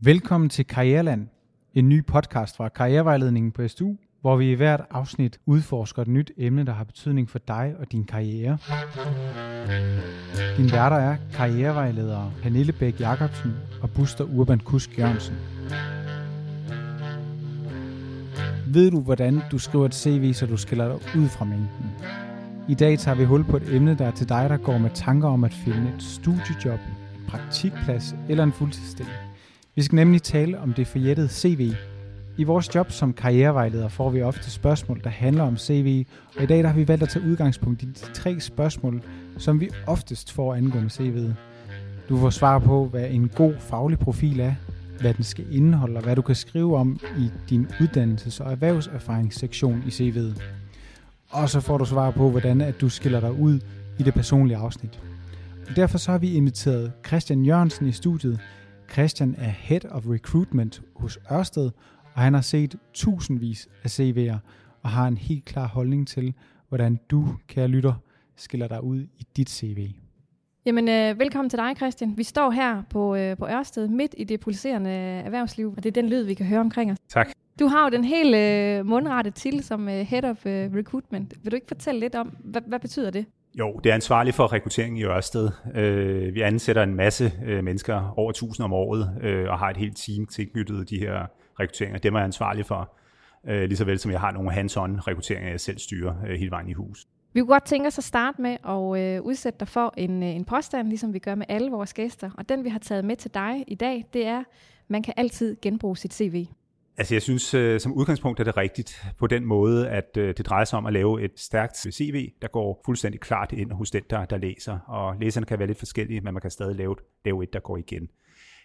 Velkommen til Karriereland, en ny podcast fra Karrierevejledningen på SDU, hvor vi i hvert afsnit udforsker et nyt emne, der har betydning for dig og din karriere. Din værter er karrierevejledere Pernille Bæk Jacobsen og Buster Urban Kusk Jørgensen. Ved du, hvordan du skriver et CV, så du skiller dig ud fra mængden? I dag tager vi hul på et emne, der er til dig, der går med tanker om at finde et studiejob, en praktikplads eller en fuldtidsstilling. Vi skal nemlig tale om det forjættede CV. I vores job som karrierevejleder får vi ofte spørgsmål, der handler om CV, og i dag der har vi valgt at tage udgangspunkt i de tre spørgsmål, som vi oftest får angående CV'et. Du får svar på, hvad en god faglig profil er, hvad den skal indeholde, og hvad du kan skrive om i din uddannelses- og erhvervserfaringssektion i CV'et. Og så får du svar på, hvordan at du skiller dig ud i det personlige afsnit. Og derfor så har vi inviteret Christian Jørgensen i studiet, Christian er Head of Recruitment hos Ørsted, og han har set tusindvis af CV'er og har en helt klar holdning til, hvordan du, kære lytter, skiller dig ud i dit CV. Jamen, øh, velkommen til dig, Christian. Vi står her på, øh, på Ørsted, midt i det pulserende erhvervsliv, og det er den lyd, vi kan høre omkring os. Tak. Du har jo den helt øh, mundrette til som øh, Head of øh, Recruitment. Vil du ikke fortælle lidt om, hvad, hvad betyder det? Jo, det er ansvarlig for rekruttering i Ørsted. Øh, vi ansætter en masse øh, mennesker, over 1000 om året, øh, og har et helt team tilknyttet de her rekrutteringer. Dem er jeg ansvarlig for, øh, lige så vel som jeg har nogle hands-on rekrutteringer, jeg selv styrer øh, hele vejen i hus. Vi kunne godt tænke os at starte med at øh, udsætte dig for en, øh, en påstand, ligesom vi gør med alle vores gæster. Og den, vi har taget med til dig i dag, det er, man kan altid genbruge sit CV. Altså jeg synes øh, som udgangspunkt er det rigtigt på den måde, at øh, det drejer sig om at lave et stærkt CV, der går fuldstændig klart ind hos den, der, der læser. Og læserne kan være lidt forskellige, men man kan stadig lave, lave et, der går igen.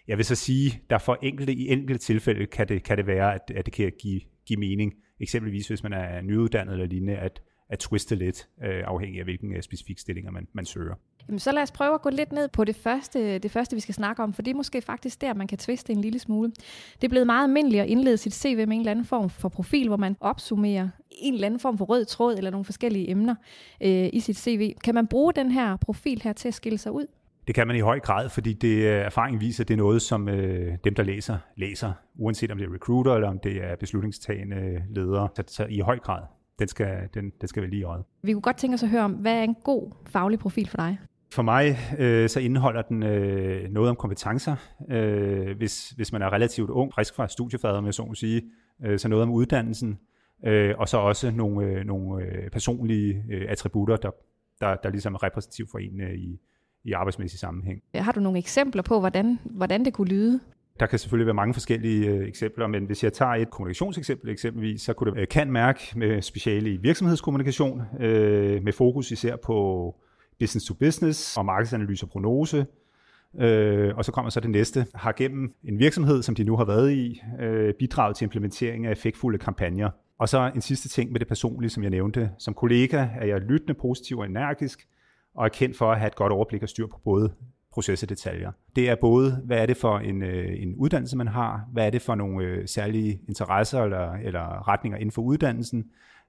Jeg vil så sige, der for enkelte i enkelte tilfælde kan det, kan det være, at, at det kan give, give mening. Eksempelvis hvis man er nyuddannet eller lignende, at, at twiste lidt, øh, afhængig af hvilken øh, specifik stillinger man, man søger. Jamen, så lad os prøve at gå lidt ned på det første, det første, vi skal snakke om, for det er måske faktisk der, man kan twiste en lille smule. Det er blevet meget almindeligt at indlede sit CV med en eller anden form for profil, hvor man opsummerer en eller anden form for rød tråd eller nogle forskellige emner øh, i sit CV. Kan man bruge den her profil her til at skille sig ud? Det kan man i høj grad, fordi det erfaringen viser, at det er noget, som øh, dem, der læser, læser, uanset om det er recruiter eller om det er beslutningstagende ledere. Så, så i høj grad, den skal, den, den skal være lige i øjet. Vi kunne godt tænke os at høre om, hvad er en god faglig profil for dig? For mig øh, så indeholder den øh, noget om kompetencer. Øh, hvis, hvis man er relativt ung, frisk fra studiefadet, om jeg så må sige, øh, så noget om uddannelsen, øh, og så også nogle, øh, nogle øh, personlige øh, attributter, der, der, der ligesom er repræsentativ for en øh, i, i arbejdsmæssig sammenhæng. Har du nogle eksempler på, hvordan, hvordan det kunne lyde? Der kan selvfølgelig være mange forskellige øh, eksempler, men hvis jeg tager et kommunikationseksempel eksempelvis, så kunne det være kan mærke med speciale i virksomhedskommunikation, øh, med fokus især på business to business og markedsanalyse og prognose. Øh, og så kommer så det næste, har gennem en virksomhed, som de nu har været i, øh, bidraget til implementering af effektfulde kampagner. Og så en sidste ting med det personlige, som jeg nævnte. Som kollega er jeg lyttende, positiv og energisk, og er kendt for at have et godt overblik og styr på både proces og detaljer. Det er både, hvad er det for en, øh, en uddannelse, man har, hvad er det for nogle øh, særlige interesser eller, eller retninger inden for uddannelsen,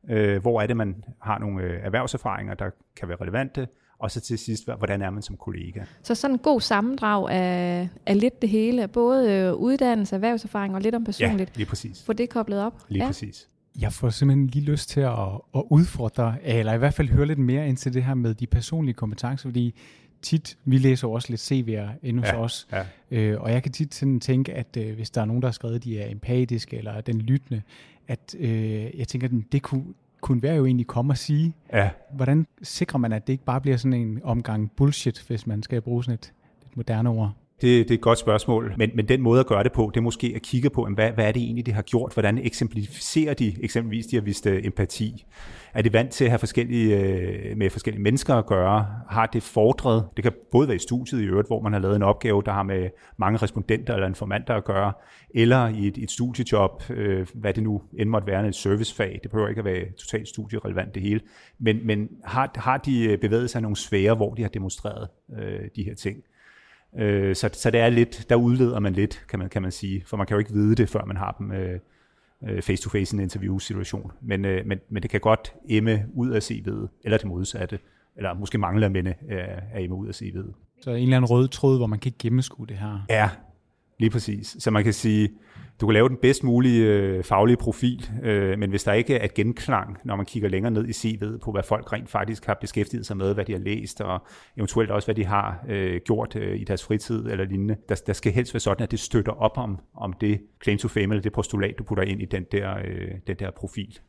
øh, hvor er det, man har nogle øh, erhvervserfaringer, der kan være relevante, og så til sidst, hvordan er man som kollega. Så sådan en god sammendrag af, af lidt det hele, både øh, uddannelse, erhvervserfaring og lidt om personligt. Ja, lige præcis. Få det koblet op. Lige ja. præcis. Jeg får simpelthen lige lyst til at, at udfordre, eller i hvert fald høre lidt mere ind til det her med de personlige kompetencer, fordi tit, vi læser også lidt CV'er inde hos Ja, os, ja. øh, og jeg kan tit sådan tænke, at øh, hvis der er nogen, der har skrevet, de er empatiske, eller den lyttende, at øh, jeg tænker, at det kunne, kunne være jo egentlig komme og sige, Ja, hvordan sikrer man, at det ikke bare bliver sådan en omgang bullshit, hvis man skal bruge sådan et, et moderne ord? Det, det er et godt spørgsmål, men, men den måde at gøre det på, det er måske at kigge på, hvad, hvad er det egentlig, det har gjort? Hvordan eksemplificerer de eksempelvis, de har vist øh, empati? Er de vant til at have forskellige, øh, med forskellige mennesker at gøre? Har det fordret? Det kan både være i studiet i øvrigt, hvor man har lavet en opgave, der har med mange respondenter eller informanter at gøre, eller i et, et studiejob, øh, hvad det nu end måtte være, et servicefag. Det behøver ikke at være totalt studierelevant det hele. Men, men har, har de øh, bevæget sig nogle sfære, hvor de har demonstreret øh, de her ting? Øh, så, så det er lidt, der udleder man lidt, kan man, kan man sige, for man kan jo ikke vide det, før man har dem øh, øh, face-to-face i en interview-situation. Men, øh, men, men det kan godt emme ud af CV'et, eller det modsatte, eller måske mangler mænd øh, at emme ud af CV'et. Så en eller anden rød tråd, hvor man kan ikke gennemskue det her. Ja, Lige præcis. Så man kan sige, du kan lave den bedst mulige øh, faglige profil, øh, men hvis der ikke er et genklang, når man kigger længere ned i CV'et på, hvad folk rent faktisk har beskæftiget sig med, hvad de har læst, og eventuelt også, hvad de har øh, gjort øh, i deres fritid eller lignende, der, der skal helst være sådan, at det støtter op om, om det claim to fame, eller det postulat, du putter ind i den der, øh, den der profil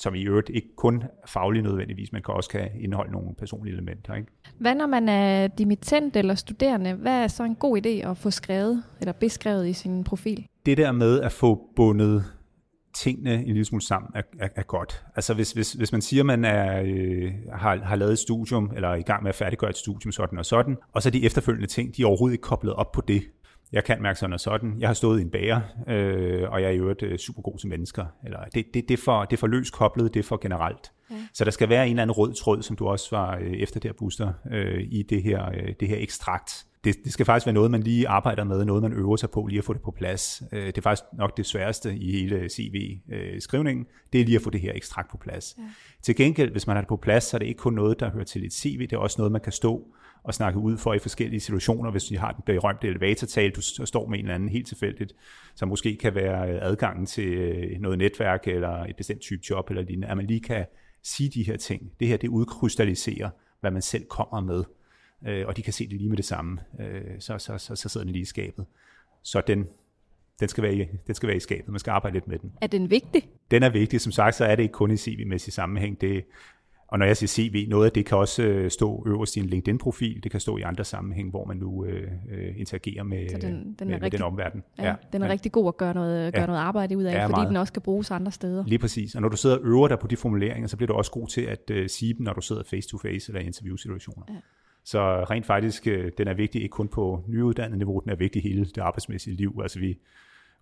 som i øvrigt ikke kun fagligt nødvendigvis, men kan også kan indeholde nogle personlige elementer. Ikke? Hvad når man er dimittent eller studerende? Hvad er så en god idé at få skrevet eller beskrevet i sin profil? Det der med at få bundet tingene en lille smule sammen er, er, er godt. Altså hvis, hvis, hvis man siger, at man er, øh, har, har lavet et studium, eller er i gang med at færdiggøre et studium sådan og sådan, og så de efterfølgende ting, de er overhovedet ikke koblet op på det, jeg kan mærke sådan og sådan. Jeg har stået i en bager, øh, og jeg er i øvrigt øh, super god til mennesker. Eller det, det, det, er for, det er for løst koblet, det er for generelt. Ja. Så der skal være en eller anden rød tråd, som du også var øh, efter der, Buster, øh, i det her, øh, det her ekstrakt. Det, det skal faktisk være noget, man lige arbejder med, noget man øver sig på, lige at få det på plads. Øh, det er faktisk nok det sværeste i hele CV-skrivningen, øh, det er lige at få det her ekstrakt på plads. Ja. Til gengæld, hvis man har det på plads, så er det ikke kun noget, der hører til et CV, det er også noget, man kan stå og snakke ud for i forskellige situationer, hvis vi har den berømte elevatortale, du står med en eller anden helt tilfældigt, som måske kan være adgangen til øh, noget netværk eller et bestemt type job eller lignende, at man lige kan sige de her ting. Det her, det udkrystalliserer, hvad man selv kommer med, øh, og de kan se det lige med det samme. Øh, så, så, så, så sidder den lige i skabet. Så den, den skal, være i, den skal være i skabet. Man skal arbejde lidt med den. Er den vigtig? Den er vigtig. Som sagt, så er det ikke kun i CV-mæssig sammenhæng. Det, og når jeg siger CV, noget af det kan også øh, stå øverst i en LinkedIn-profil, det kan stå i andre sammenhæng, hvor man nu øh, øh interagerer med, den, den, med, rigtig, med den omverden. Ja, ja, den er ja. rigtig god at gøre noget, gøre ja. noget arbejde ud af, ja, fordi meget. den også kan bruges andre steder. Lige præcis, og når du sidder og øver dig på de formuleringer, så bliver du også god til at uh, sige dem, når du sidder face-to-face eller i interviewsituationer. Ja. Så rent faktisk, den er vigtig ikke kun på nyuddannet niveau, den er vigtig hele det arbejdsmæssige liv. Altså vi,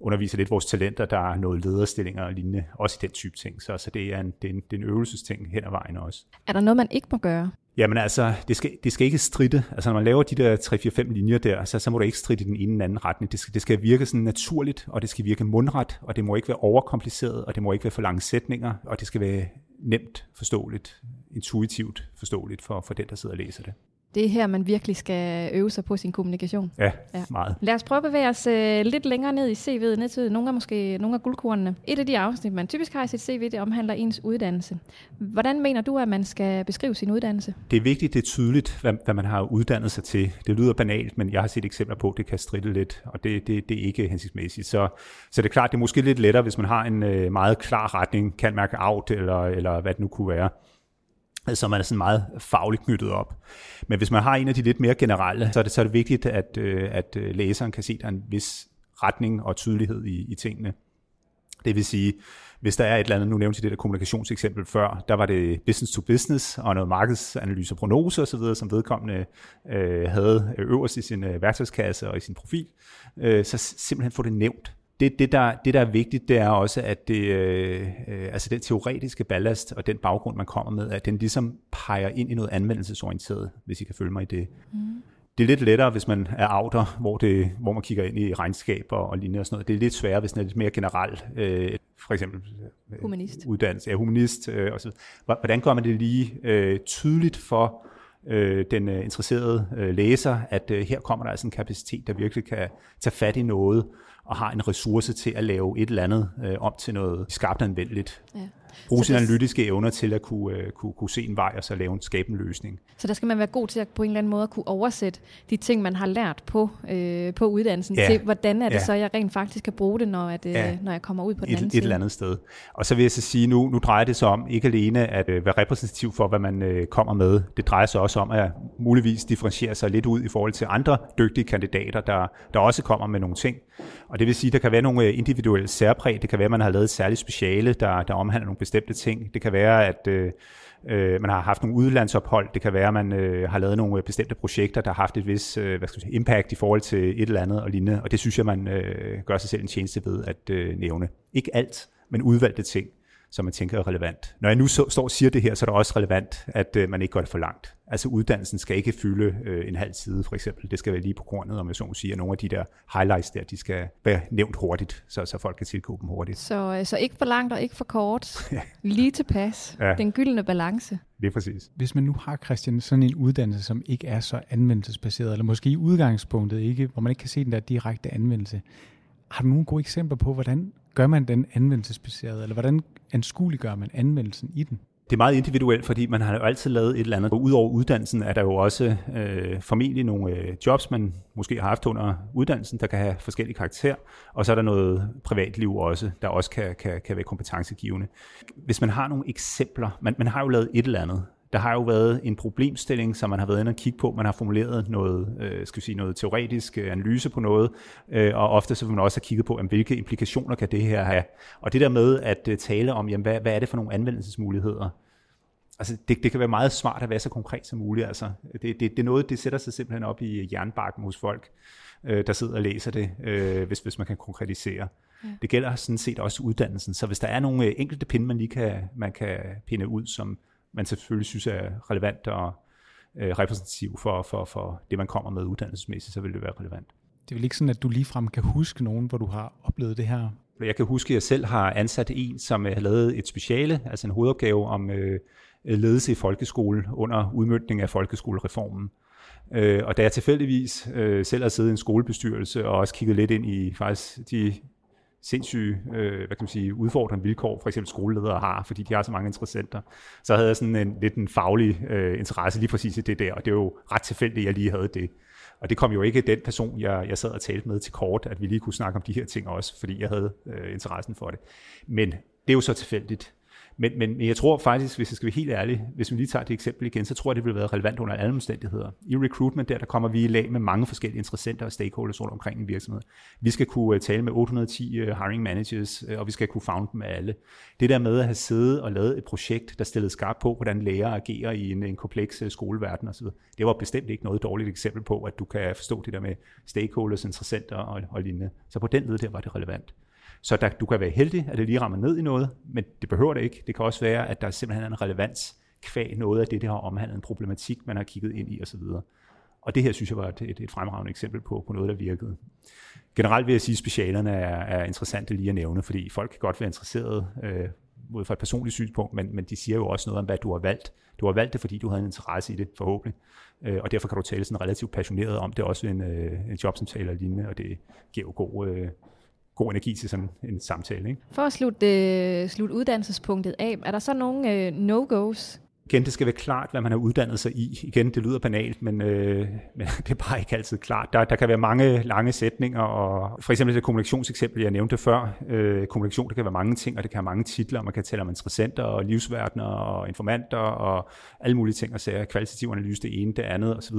underviser lidt vores talenter, der er noget lederstillinger og lignende, også i den type ting. Så, så det, er en, det, er en, det er en øvelsesting hen ad vejen også. Er der noget, man ikke må gøre? Jamen altså, det skal, det skal ikke stride. Altså når man laver de der 3-4-5 linjer der, så, så må det ikke stride i den ene eller anden retning. Det skal, det skal virke sådan naturligt, og det skal virke mundret, og det må ikke være overkompliceret, og det må ikke være for lange sætninger, og det skal være nemt forståeligt, intuitivt forståeligt for, for den, der sidder og læser det. Det er her, man virkelig skal øve sig på sin kommunikation. Ja, ja. meget. Lad os prøve at bevæge os uh, lidt længere ned i CV'et, ned til nogle af, måske, nogle af guldkornene. Et af de afsnit, man typisk har i sit CV, det omhandler ens uddannelse. Hvordan mener du, at man skal beskrive sin uddannelse? Det er vigtigt, det er tydeligt, hvad, hvad man har uddannet sig til. Det lyder banalt, men jeg har set eksempler på, at det kan stride lidt, og det, det, det er ikke hensigtsmæssigt. Så, så det er klart, det er måske lidt lettere, hvis man har en uh, meget klar retning, kan mærke out, eller, eller hvad det nu kunne være så man er sådan meget fagligt knyttet op. Men hvis man har en af de lidt mere generelle, så er det, så er det vigtigt, at, øh, at øh, læseren kan se, at der er en vis retning og tydelighed i, i tingene. Det vil sige, hvis der er et eller andet, nu nævnte jeg det der kommunikationseksempel før, der var det business to business og noget markedsanalyse og prognose osv., som vedkommende øh, havde øverst i sin øh, værktøjskasse og i sin profil, øh, så simpelthen få det nævnt det, det, der, det, der er vigtigt, det er også, at det, øh, øh, altså den teoretiske ballast og den baggrund, man kommer med, at den ligesom peger ind i noget anvendelsesorienteret, hvis I kan følge mig i det. Mm. Det er lidt lettere, hvis man er outer, hvor, det, hvor man kigger ind i regnskaber og lignende og sådan noget. Det er lidt sværere, hvis den er lidt mere generelt. Øh, for eksempel øh, humanist. uddannelse. Ja, humanist. Øh, og så. Hvordan gør man det lige øh, tydeligt for øh, den øh, interesserede øh, læser, at øh, her kommer der altså en kapacitet, der virkelig kan tage fat i noget, og har en ressource til at lave et eller andet øh, om til noget skarpt anvendeligt. Ja bruge sine analytiske evner til at kunne, uh, kunne, kunne se en vej og så lave en skabe en løsning. Så der skal man være god til at på en eller anden måde at kunne oversætte de ting, man har lært på, øh, på uddannelsen, ja. til hvordan er det ja. så, jeg rent faktisk kan bruge det, når, at, øh, ja. når jeg kommer ud på den et, anden side. Et eller andet sted. Og så vil jeg så sige, nu, nu drejer det sig om ikke alene at øh, være repræsentativ for, hvad man øh, kommer med. Det drejer sig også om at muligvis differentiere sig lidt ud i forhold til andre dygtige kandidater, der, der også kommer med nogle ting. Og det vil sige, der kan være nogle øh, individuelle særpræg. Det kan være, at man har lavet et særligt speciale, der, der omhandler nogle bestemte ting. Det kan være, at øh, øh, man har haft nogle udlandsophold. Det kan være, at man øh, har lavet nogle øh, bestemte projekter, der har haft et vis øh, hvad skal sige, impact i forhold til et eller andet og lignende. Og det synes jeg, man øh, gør sig selv en tjeneste ved at øh, nævne. Ikke alt, men udvalgte ting som man tænker er relevant. Når jeg nu så, står og siger det her, så er det også relevant, at øh, man ikke går det for langt. Altså uddannelsen skal ikke fylde øh, en halv side, for eksempel. Det skal være lige på kornet, om jeg så må sige, at nogle af de der highlights der, de skal være nævnt hurtigt, så, så folk kan tilgå dem hurtigt. Så, øh, så ikke for langt og ikke for kort. lige tilpas. Ja. Den gyldne balance. Det er præcis. Hvis man nu har, Christian, sådan en uddannelse, som ikke er så anvendelsesbaseret, eller måske i udgangspunktet ikke, hvor man ikke kan se den der direkte anvendelse, har du nogle gode eksempler på, hvordan gør man den anvendelsesbaseret, eller hvordan anskueliggør man anvendelsen i den? Det er meget individuelt, fordi man har jo altid lavet et eller andet. Udover uddannelsen er der jo også øh, formentlig nogle øh, jobs, man måske har haft under uddannelsen, der kan have forskellige karakter, og så er der noget privatliv også, der også kan, kan, kan være kompetencegivende. Hvis man har nogle eksempler, man, man har jo lavet et eller andet, der har jo været en problemstilling, som man har været inde og kigge på. Man har formuleret noget, øh, skal vi sige, noget teoretisk øh, analyse på noget, øh, og ofte så vil man også have kigget på, jamen, hvilke implikationer kan det her have. Og det der med at tale om, jamen, hvad, hvad er det for nogle anvendelsesmuligheder, Altså, det, det kan være meget smart at være så konkret som muligt. Altså, det, det, det er noget, det sætter sig simpelthen op i jernbakken hos folk, øh, der sidder og læser det, øh, hvis, hvis man kan konkretisere. Ja. Det gælder sådan set også uddannelsen. Så hvis der er nogle enkelte pinde, man lige kan, man kan pinde ud, som man selvfølgelig synes er relevant og øh, repræsentativ for, for, for det, man kommer med uddannelsesmæssigt, så vil det være relevant. Det er vel ikke sådan, at du ligefrem kan huske nogen, hvor du har oplevet det her? Jeg kan huske, at jeg selv har ansat en, som øh, har lavet et speciale, altså en hovedopgave om øh, ledelse i folkeskole under udmyndning af folkeskolereformen. Øh, og da jeg tilfældigvis øh, selv har siddet i en skolebestyrelse og også kigget lidt ind i faktisk de sindssyge øh, hvad kan man sige, udfordrende vilkår, for eksempel skoleledere har, fordi de har så mange interessenter, så havde jeg sådan en lidt en faglig øh, interesse lige præcis i det der, og det er jo ret tilfældigt, at jeg lige havde det. Og det kom jo ikke den person, jeg, jeg sad og talte med til kort, at vi lige kunne snakke om de her ting også, fordi jeg havde øh, interessen for det. Men det er jo så tilfældigt. Men, men jeg tror faktisk, hvis jeg skal være helt ærlig, hvis vi lige tager det eksempel igen, så tror jeg, det ville være relevant under alle omstændigheder. I recruitment der, der kommer vi i lag med mange forskellige interessenter og stakeholders rundt omkring en virksomhed. Vi skal kunne øh, tale med 810 øh, hiring managers, øh, og vi skal kunne found dem alle. Det der med at have siddet og lavet et projekt, der stillede skarpt på, hvordan lærer agerer i en, en kompleks skoleverden osv., det var bestemt ikke noget dårligt eksempel på, at du kan forstå det der med stakeholders, interessenter og, og lignende. Så på den led der var det relevant. Så der, du kan være heldig, at det lige rammer ned i noget, men det behøver det ikke. Det kan også være, at der simpelthen er en relevans kvæg noget af det, det har omhandlet en problematik, man har kigget ind i osv. Og det her synes jeg var et, et, et fremragende eksempel på, på noget, der virkede. Generelt vil jeg sige, at specialerne er, er interessante lige at nævne, fordi folk kan godt være interesserede øh, ud fra et personligt synspunkt, men, men de siger jo også noget om, hvad du har valgt. Du har valgt det, fordi du havde en interesse i det, forhåbentlig. Øh, og derfor kan du tale sådan relativt passioneret om det, også en, øh, en jobsamtale og lignende, og det giver jo god, øh, god energi til sådan en samtale. Ikke? For at slutte, øh, slutte uddannelsespunktet af, er der så nogle øh, no-go's igen, det skal være klart, hvad man har uddannet sig i. Igen, det lyder banalt, men, øh, men det er bare ikke altid klart. Der, der kan være mange lange sætninger, og for eksempel det kommunikationseksempel, jeg nævnte før. Øh, kommunikation, det kan være mange ting, og det kan have mange titler. Man kan tale om interessenter og livsverdener og informanter og alle mulige ting og sager. Kvalitativ analyse, det ene, det andet osv.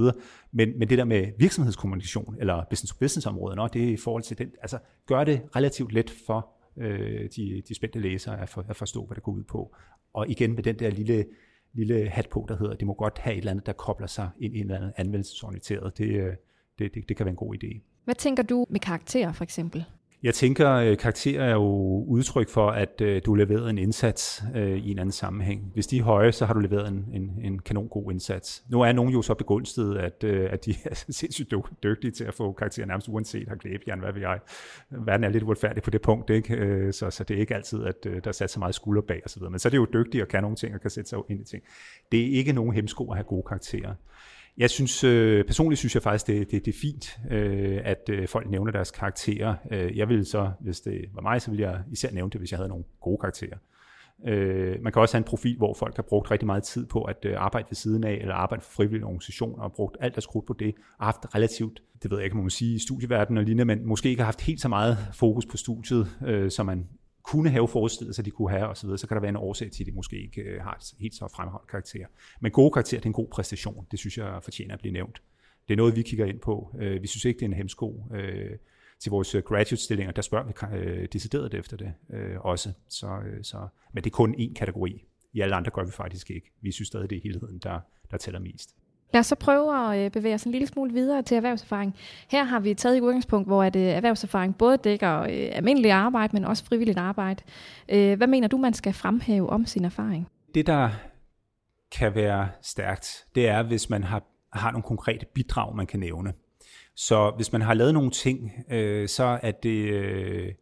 Men, men det der med virksomhedskommunikation, eller business-to-business-området, det er i forhold til den, altså gør det relativt let for øh, de, de spændte læsere at, for, at forstå, hvad det går ud på. Og igen med den der lille lille hat på, der hedder, at det må godt have et eller andet, der kobler sig ind i en eller anden anvendelsesorienteret. Det, øh, det, det, det kan være en god idé. Hvad tænker du med karakterer for eksempel? Jeg tænker, øh, karakterer er jo udtryk for, at øh, du har leveret en indsats øh, i en anden sammenhæng. Hvis de er høje, så har du leveret en, en, en kanon god indsats. Nu er nogen jo så begunstiget, at, øh, at de er sindssygt dygtige til at få karakterer nærmest uanset har glæbjern, hvad ved jeg. Verden er lidt uretfærdig på det punkt, ikke? Øh, så, så det er ikke altid, at øh, der er sat så meget skulder bag osv. Men så er det jo dygtige og kan nogle ting og kan sætte sig ind i ting. Det er ikke nogen hemsko at have gode karakterer. Jeg synes, øh, personligt synes jeg faktisk, det, det, det er fint, øh, at øh, folk nævner deres karakterer. Øh, jeg ville så, hvis det var mig, så ville jeg især nævne det, hvis jeg havde nogle gode karakterer. Øh, man kan også have en profil, hvor folk har brugt rigtig meget tid på at øh, arbejde ved siden af, eller arbejde for frivillige organisationer, og brugt alt deres krudt på det, og haft relativt, det ved jeg ikke, om man sige, i studieverdenen og lignende, men måske ikke har haft helt så meget fokus på studiet, øh, som man kunne have forestillet sig, de kunne have osv., så, så kan der være en årsag til, at de måske ikke øh, har et helt så fremholdt karakter. Men gode karakterer, det er en god præstation. Det synes jeg fortjener at blive nævnt. Det er noget, vi kigger ind på. Øh, vi synes ikke, det er en hemsko. Øh, til vores øh, graduate-stillinger, der spørger vi øh, decideret efter det øh, også. Så, så, men det er kun én kategori. I alle andre gør vi faktisk ikke. Vi synes stadig, det er helheden, der, der tæller mest. Lad os så prøve at øh, bevæge os en lille smule videre til erhvervserfaring. Her har vi taget i udgangspunkt, hvor at, øh, erhvervserfaring både dækker øh, almindeligt almindelig arbejde, men også frivilligt arbejde. Hvad mener du, man skal fremhæve om sin erfaring? Det, der kan være stærkt, det er, hvis man har, har nogle konkrete bidrag, man kan nævne. Så hvis man har lavet nogle ting, øh, så er det øh,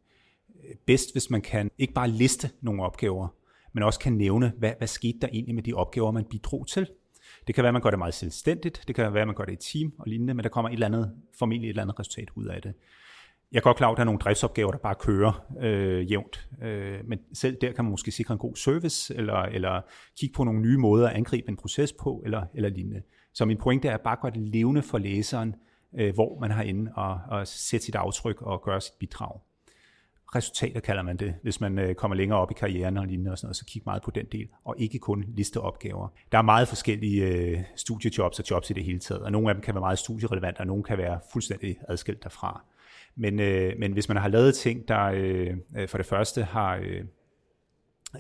bedst, hvis man kan ikke bare liste nogle opgaver, men også kan nævne, hvad, hvad skete der egentlig med de opgaver, man bidrog til. Det kan være, at man gør det meget selvstændigt, det kan være, at man gør det i team og lignende, men der kommer et eller andet, formentlig et eller andet resultat ud af det. Jeg er godt klar at der er nogle driftsopgaver, der bare kører øh, jævnt, øh, men selv der kan man måske sikre en god service, eller, eller kigge på nogle nye måder at angribe en proces på, eller, eller lignende. Så min pointe er at bare gøre det levende for læseren, øh, hvor man har inde og, og sætte sit aftryk og gøre sit bidrag resultater kalder man det, hvis man øh, kommer længere op i karrieren og lignende og sådan noget, så kig meget på den del, og ikke kun listeopgaver. Der er meget forskellige øh, studiejobs og jobs i det hele taget, og nogle af dem kan være meget studierelevante, og nogle kan være fuldstændig adskilt derfra. Men, øh, men hvis man har lavet ting, der øh, øh for det første har, øh,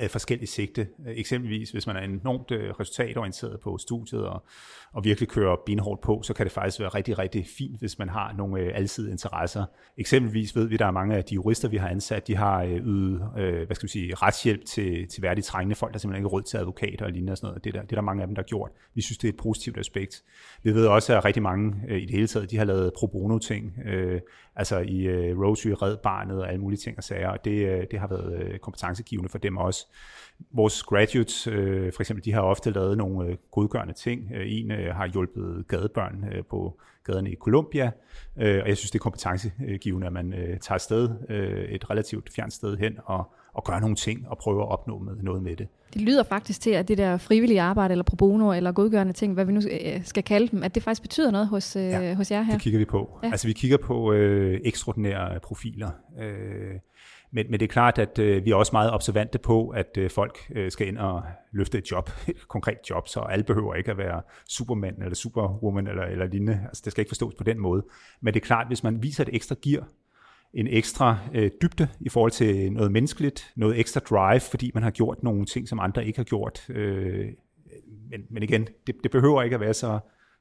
forskellige sigte. Eksempelvis, hvis man er enormt øh, resultatorienteret på studiet og, og virkelig kører benhårdt på, så kan det faktisk være rigtig, rigtig fint, hvis man har nogle øh, alsidige interesser. Eksempelvis ved vi, at der er mange af de jurister, vi har ansat, de har øh, ydet hvad skal vi sige, retshjælp til, til værdigt trængende folk, der simpelthen ikke har råd til advokater og lignende og sådan noget. Det er, der, det er der mange af dem, der har gjort. Vi synes, det er et positivt aspekt. Vi ved også, at rigtig mange i det hele taget, de har lavet pro bono ting, øh, altså i øh, Rotary, Red Barnet og alle mulige ting og sager, og det, det har været kompetencegivende for dem også. Vores graduates, øh, for eksempel, de har ofte lavet nogle øh, godgørende ting. Øh, en øh, har hjulpet gadebørn øh, på gaderne i Colombia, øh, og jeg synes, det er kompetencegivende, at man øh, tager sted øh, et relativt fjernt sted hen og, og gør nogle ting og prøver at opnå med, noget med det. Det lyder faktisk til, at det der frivillige arbejde, eller pro bono, eller godgørende ting, hvad vi nu øh, skal kalde dem, at det faktisk betyder noget hos, øh, ja, hos jer her. det kigger vi på. Ja. Altså vi kigger på øh, ekstraordinære profiler. Øh, men, men det er klart, at øh, vi er også meget observante på, at øh, folk øh, skal ind og løfte et job, et konkret job, så alle behøver ikke at være supermand eller superwoman eller, eller lignende. Altså, det skal ikke forstås på den måde. Men det er klart, hvis man viser et ekstra gear, en ekstra øh, dybde i forhold til noget menneskeligt, noget ekstra drive, fordi man har gjort nogle ting, som andre ikke har gjort. Øh, men, men igen, det, det behøver ikke at være så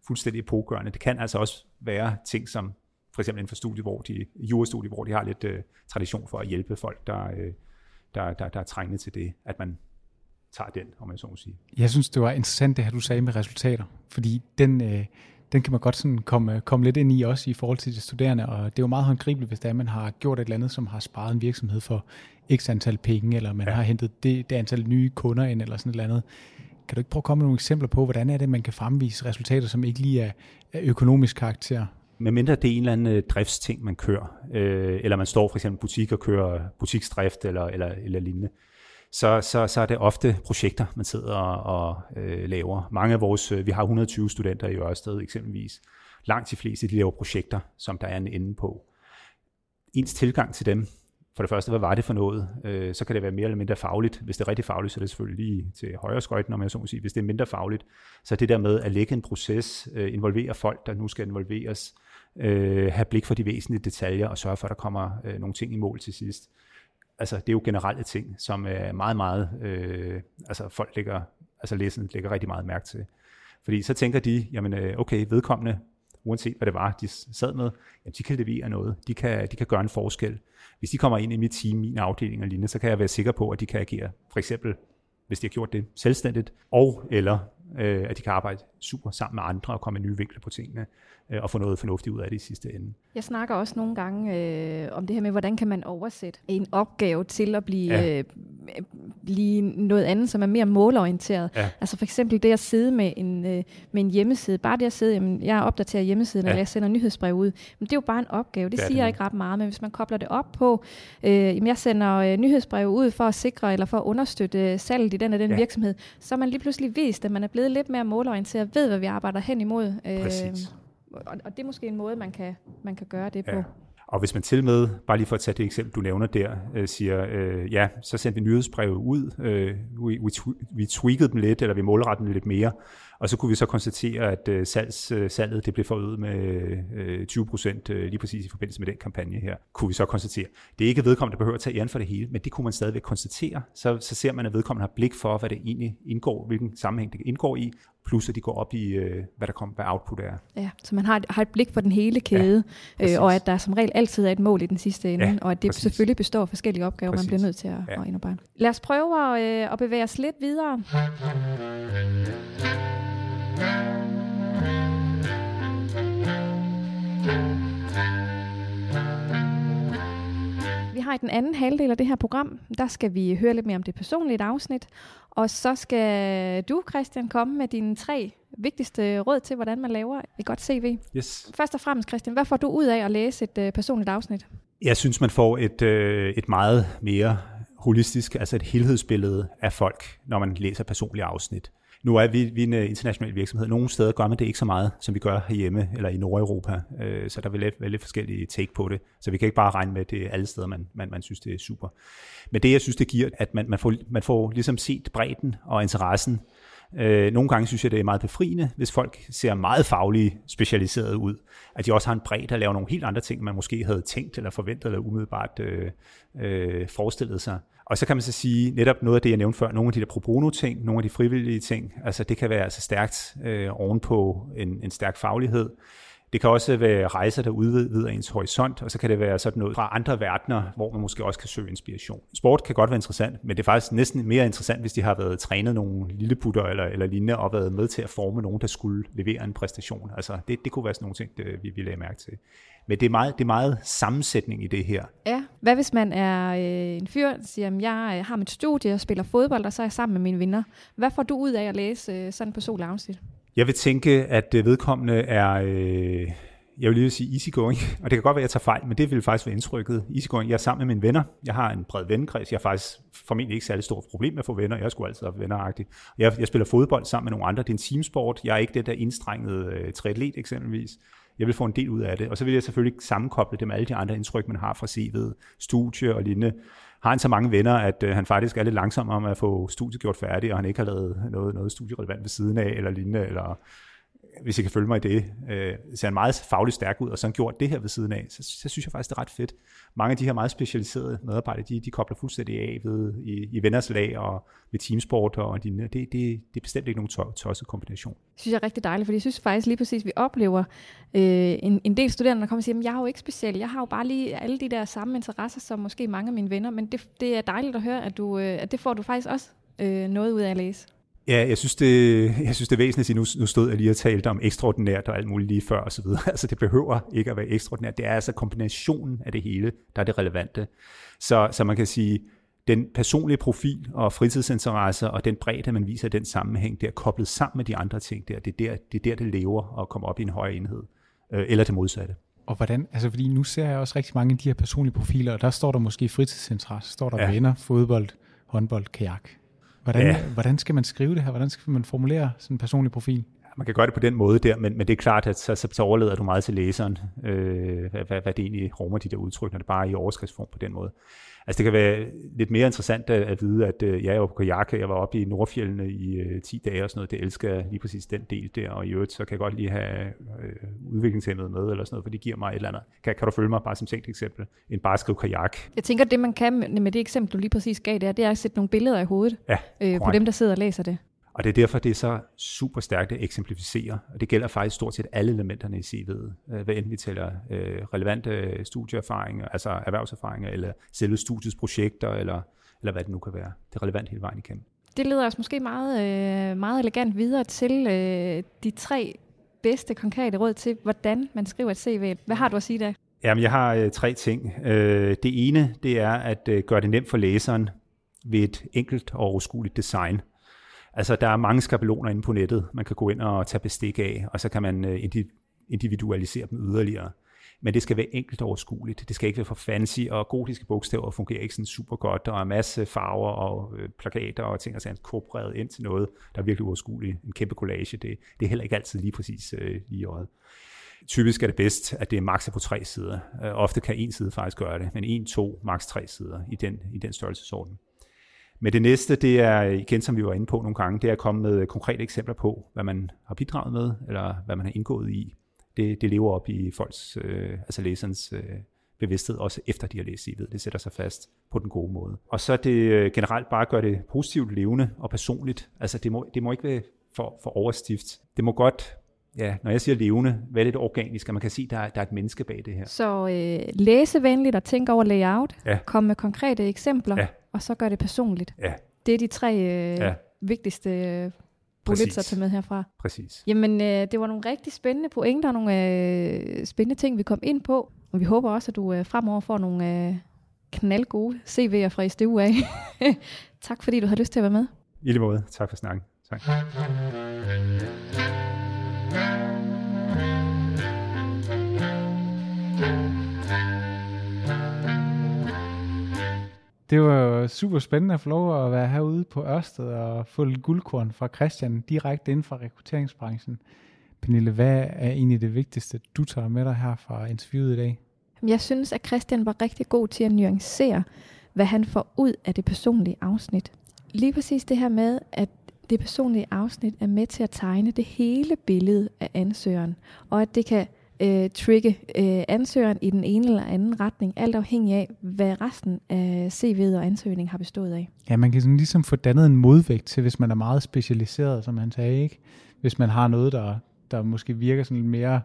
fuldstændig epokørende. Det kan altså også være ting, som for eksempel inden for studiet, hvor de, jurastudiet, hvor de har lidt øh, tradition for at hjælpe folk, der, øh, der, der, der er trængende til det, at man tager den, om man så må sige. Jeg synes, det var interessant, det her du sagde med resultater, fordi den, øh, den kan man godt sådan komme, komme lidt ind i også i forhold til de studerende, og det er jo meget håndgribeligt, hvis det er, man har gjort et eller andet, som har sparet en virksomhed for x antal penge, eller man ja. har hentet det, det antal nye kunder ind, eller sådan et eller andet. Kan du ikke prøve at komme med nogle eksempler på, hvordan er det, man kan fremvise resultater, som ikke lige er, er økonomisk karakter? Medmindre det er en eller anden øh, driftsting, man kører, øh, eller man står for eksempel butik og kører butiksdrift eller, eller, eller lignende, så, så, så er det ofte projekter, man sidder og, og øh, laver. Mange af vores, øh, vi har 120 studenter i Ørsted eksempelvis. Langt de fleste, de laver projekter, som der er en ende på. Ens tilgang til dem, for det første, hvad var det for noget? Øh, så kan det være mere eller mindre fagligt. Hvis det er rigtig fagligt, så er det selvfølgelig lige til højre skøjten, om jeg så må sige. Hvis det er mindre fagligt, så er det der med at lægge en proces, øh, involvere folk, der nu skal involveres, øh, have blik for de væsentlige detaljer og sørge for, at der kommer øh, nogle ting i mål til sidst. Altså, det er jo generelle ting, som er meget, meget, øh, altså folk lægger, altså læserne lægger rigtig meget mærke til. Fordi så tænker de, jamen øh, okay, vedkommende, uanset hvad det var, de sad med, jamen, de kan levere noget, de kan, de kan gøre en forskel. Hvis de kommer ind i mit team, min afdeling og lignende, så kan jeg være sikker på, at de kan agere, for eksempel, hvis de har gjort det selvstændigt, og eller øh, at de kan arbejde super sammen med andre og komme med nye vinkler på tingene øh, og få noget fornuftigt ud af det i sidste ende. Jeg snakker også nogle gange øh, om det her med, hvordan kan man oversætte en opgave til at blive, ja. øh, blive noget andet, som er mere målorienteret. Ja. Altså for eksempel det at sidde med en, øh, med en hjemmeside. Bare det at sidde, jamen, jeg opdaterer hjemmesiden, ja. eller jeg sender nyhedsbrev ud. Men det er jo bare en opgave. Det, det siger det. ikke ret meget, men hvis man kobler det op på, øh, jamen, jeg sender øh, nyhedsbrev ud for at sikre eller for at understøtte øh, salget i den og den ja. virksomhed, så er man lige pludselig vist, at man er blevet lidt mere målorienteret, ved hvad vi arbejder hen imod. Øh, Præcis og, og det er måske en måde, man kan, man kan gøre det ja. på. Og hvis man til med, bare lige for at tage det eksempel, du nævner der, øh, siger, øh, ja, så sendte vi nyhedsbreve ud, øh, vi, vi, vi tweakede dem lidt, eller vi målrettede dem lidt mere, Og så kunne vi så konstatere, at øh, salgs, øh, salget det blev forøget med øh, 20 procent øh, lige præcis i forbindelse med den kampagne her, kunne vi så konstatere. Det er ikke vedkommende, der behøver at tage æren for det hele, men det kunne man stadigvæk konstatere. Så, så ser man, at vedkommende har blik for, hvad det egentlig indgår, hvilken sammenhæng det indgår i, plus at de går op i, øh, hvad der kommer, hvad output er. Ja, så man har, har et blik for den hele kæde, ja, øh, og at der som regel altid er et mål i den sidste ende, ja, og at det præcis. selvfølgelig består af forskellige opgaver, præcis. man bliver nødt til at, ja. at indarbejde. Lad os prøve at, øh, at bevæge os lidt videre. Vi har i den anden halvdel af det her program, der skal vi høre lidt mere om det personlige afsnit, og så skal du, Christian, komme med dine tre vigtigste råd til, hvordan man laver et godt CV. Yes. Først og fremmest, Christian, hvad får du ud af at læse et uh, personligt afsnit? Jeg synes, man får et, øh, et meget mere holistisk, altså et helhedsbillede af folk, når man læser personlige afsnit. Nu er vi, vi en øh, international virksomhed. Nogle steder gør man det ikke så meget, som vi gør herhjemme eller i Nordeuropa. Øh, så der vil være lidt forskellige take på det. Så vi kan ikke bare regne med, at det er alle steder, man, man, man synes, det er super. Men det, jeg synes, det giver, at man, man, får, man får ligesom set bredden og interessen. Øh, nogle gange synes jeg, det er meget befriende, hvis folk ser meget faglige specialiseret ud. At de også har en bredde at lave nogle helt andre ting, man måske havde tænkt eller forventet eller umiddelbart øh, øh, forestillet sig. Og så kan man så sige, netop noget af det, jeg nævnte før, nogle af de der pro bono-ting, nogle af de frivillige ting, altså det kan være altså stærkt øh, ovenpå en, en stærk faglighed. Det kan også være rejser, der udvider ens horisont, og så kan det være sådan noget fra andre verdener, hvor man måske også kan søge inspiration. Sport kan godt være interessant, men det er faktisk næsten mere interessant, hvis de har været trænet nogle lilleputter eller, eller lignende, og været med til at forme nogen, der skulle levere en præstation. Altså det, det kunne være sådan nogle ting, det, vi, vi lagde mærke til. Men det er, meget, det er meget sammensætning i det her. Ja, hvad hvis man er øh, en fyr, der siger, at jeg øh, har mit studie og spiller fodbold, og så er jeg sammen med mine venner. Hvad får du ud af at læse øh, sådan på sol Lounge? Jeg vil tænke, at øh, vedkommende er, øh, jeg vil lige sige easygoing, og det kan godt være, at jeg tager fejl, men det vil faktisk være indtrykket. Easygoing, jeg er sammen med mine venner, jeg har en bred vennekreds, jeg har faktisk formentlig ikke særlig stort problem med at få venner, jeg skulle altid have venneragtigt. Jeg, jeg spiller fodbold sammen med nogle andre, det er en teamsport, jeg er ikke det der indstrengede øh, triatlet eksempelvis. Jeg vil få en del ud af det, og så vil jeg selvfølgelig sammenkoble det med alle de andre indtryk, man har fra CV'et, studie og lignende, har han så mange venner, at øh, han faktisk er lidt langsom om at få studiet gjort færdigt, og han ikke har lavet noget, noget studierelevant ved siden af, eller lignende, eller hvis I kan følge mig i det, øh, ser han meget fagligt stærk ud, og så han gjort det her ved siden af, så, så synes jeg faktisk, det er ret fedt. Mange af de her meget specialiserede medarbejdere, de, de kobler fuldstændig af ved, i, i venners lag og ved teamsport, og de, det, det, det er bestemt ikke nogen tosset kombination. Det synes jeg er rigtig dejligt, fordi jeg synes faktisk lige præcis, at vi oplever øh, en, en del studerende, der kommer og siger, at jeg er jo ikke speciel, jeg har jo bare lige alle de der samme interesser, som måske mange af mine venner, men det, det er dejligt at høre, at, du, øh, at det får du faktisk også øh, noget ud af at læse. Ja, jeg synes, det, jeg synes, det er væsentligt at sige, nu, nu stod jeg lige og talte om ekstraordinært og alt muligt lige før osv. Altså det behøver ikke at være ekstraordinært. Det er altså kombinationen af det hele, der er det relevante. Så, så man kan sige, den personlige profil og fritidsinteresser og den bredde, man viser i den sammenhæng, det er koblet sammen med de andre ting der. Det er der, det, er der, det lever og kommer op i en højere enhed. Øh, eller det modsatte. Og hvordan, altså fordi nu ser jeg også rigtig mange af de her personlige profiler, og der står der måske fritidsinteresse, står der ja. venner, fodbold, håndbold, kajak. Hvordan, ja. hvordan skal man skrive det her? Hvordan skal man formulere sådan en personlig profil? Man kan gøre det på den måde der, men, men det er klart, at så, så, overleder du meget til læseren, øh, hvad, hvad, det egentlig rummer de der udtryk, når det bare er i overskriftsform på den måde. Altså det kan være lidt mere interessant at, at vide, at øh, jeg var på kajak, jeg var oppe i Nordfjellene i øh, 10 dage og sådan noget. Det elsker jeg lige præcis den del der, og i øvrigt så kan jeg godt lige have øh, udviklingshæmmet med eller sådan noget, for det giver mig et eller andet. Kan, kan du følge mig bare som tænkt eksempel, end bare at skrive kajak? Jeg tænker, det man kan med, det eksempel, du lige præcis gav, det er, det er at sætte nogle billeder i hovedet ja, øh, på dem, der sidder og læser det. Og det er derfor, det er så super stærkt at eksemplificere, og det gælder faktisk stort set alle elementerne i CV'et, øh, hvad enten vi tæller øh, relevante studieerfaringer, altså erhvervserfaringer, eller selve studiets projekter, eller, eller hvad det nu kan være. Det er relevant hele vejen igennem. Det leder os måske meget, øh, meget elegant videre til øh, de tre bedste konkrete råd til, hvordan man skriver et CV. Hvad har du at sige der? Jamen, jeg har øh, tre ting. Øh, det ene, det er at øh, gøre det nemt for læseren ved et enkelt og overskueligt design. Altså, der er mange skabeloner inde på nettet, man kan gå ind og tage bestik af, og så kan man øh, individualisere dem yderligere. Men det skal være enkelt og overskueligt. Det skal ikke være for fancy, og gotiske bogstaver fungerer ikke sådan super godt, og er masse farver og øh, plakater og ting og sådan korporeret ind til noget, der er virkelig overskueligt. En kæmpe collage, det, det er heller ikke altid lige præcis øh, lige i øjet. Typisk er det bedst, at det er maks på tre sider. Øh, ofte kan en side faktisk gøre det, men en, to, maks tre sider i den, i den størrelsesorden. Men det næste, det er igen, som vi var inde på nogle gange, det er at komme med konkrete eksempler på, hvad man har bidraget med, eller hvad man har indgået i. Det, det lever op i folks, øh, altså læserens øh, bevidsthed, også efter de har læst CV'et. Det sætter sig fast på den gode måde. Og så det øh, generelt bare at gøre det positivt, levende og personligt. Altså det må, det må ikke være for, for overstift. Det må godt ja, når jeg siger levende, er det organisk, at man kan sige, at der er, der er et menneske bag det her. Så øh, læsevenligt og tænke over layout, ja. komme med konkrete eksempler, ja. Og så gør det personligt. Ja. Det er de tre øh, ja. vigtigste øh, bullets at tage med herfra. Præcis. Jamen, øh, det var nogle rigtig spændende pointer, nogle øh, spændende ting, vi kom ind på, og vi håber også, at du øh, fremover får nogle øh, knaldgode CV'er fra SDU af. tak fordi du har lyst til at være med. I lige måde. Tak for snakken. Tak. Det var super spændende at få lov at være herude på Ørsted og få lidt guldkorn fra Christian direkte inden for rekrutteringsbranchen. Pernille, hvad er egentlig det vigtigste, du tager med dig her fra interviewet i dag? Jeg synes, at Christian var rigtig god til at nuancere, hvad han får ud af det personlige afsnit. Lige præcis det her med, at det personlige afsnit er med til at tegne det hele billede af ansøgeren, og at det kan øh, trigge øh, ansøgeren i den ene eller anden retning, alt afhængig af, hvad resten af CV'et og ansøgningen har bestået af. Ja, man kan sådan ligesom få dannet en modvægt til, hvis man er meget specialiseret, som han sagde, ikke? Hvis man har noget, der, der måske virker sådan lidt mere,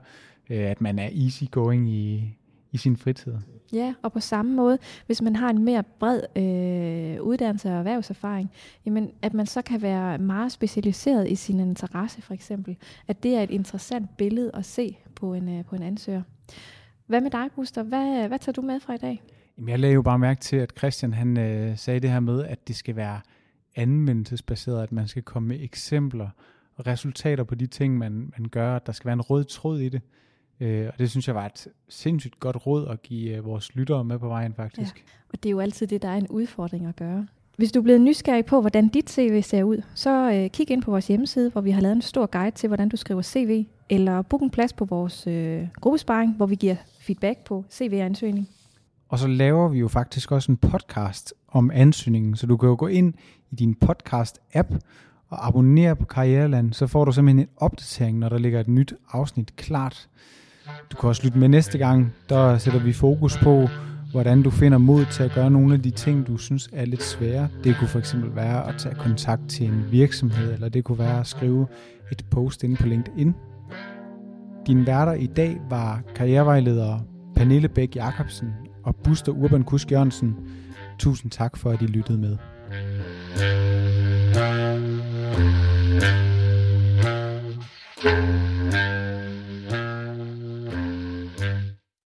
øh, at man er easygoing i, i sin fritid. Ja, og på samme måde, hvis man har en mere bred øh, uddannelse og erhvervserfaring, jamen, at man så kan være meget specialiseret i sin interesse for eksempel. At det er et interessant billede at se på en, øh, på en ansøger. Hvad med dig, Buster? Hvad, hvad tager du med fra i dag? Jamen, jeg lagde jo bare mærke til, at Christian han øh, sagde det her med, at det skal være anvendelsesbaseret, at man skal komme med eksempler og resultater på de ting, man, man gør, at der skal være en rød tråd i det. Øh, og det synes jeg var et sindssygt godt råd at give øh, vores lyttere med på vejen faktisk. Ja. Og det er jo altid det, der er en udfordring at gøre. Hvis du er blevet nysgerrig på, hvordan dit CV ser ud, så øh, kig ind på vores hjemmeside, hvor vi har lavet en stor guide til, hvordan du skriver CV, eller book en plads på vores øh, gruppesparing, hvor vi giver feedback på CV-ansøgning. Og så laver vi jo faktisk også en podcast om ansøgningen, så du kan jo gå ind i din podcast-app og abonnere på Karriereland, så får du simpelthen en opdatering, når der ligger et nyt afsnit klart. Du kan også lytte med næste gang, der sætter vi fokus på, hvordan du finder mod til at gøre nogle af de ting, du synes er lidt svære. Det kunne for eksempel være at tage kontakt til en virksomhed, eller det kunne være at skrive et post ind på LinkedIn. Din værter i dag var karrierevejleder Pernille Bæk Jacobsen og Buster Urban Kusk Jørgensen. Tusind tak for, at I lyttede med.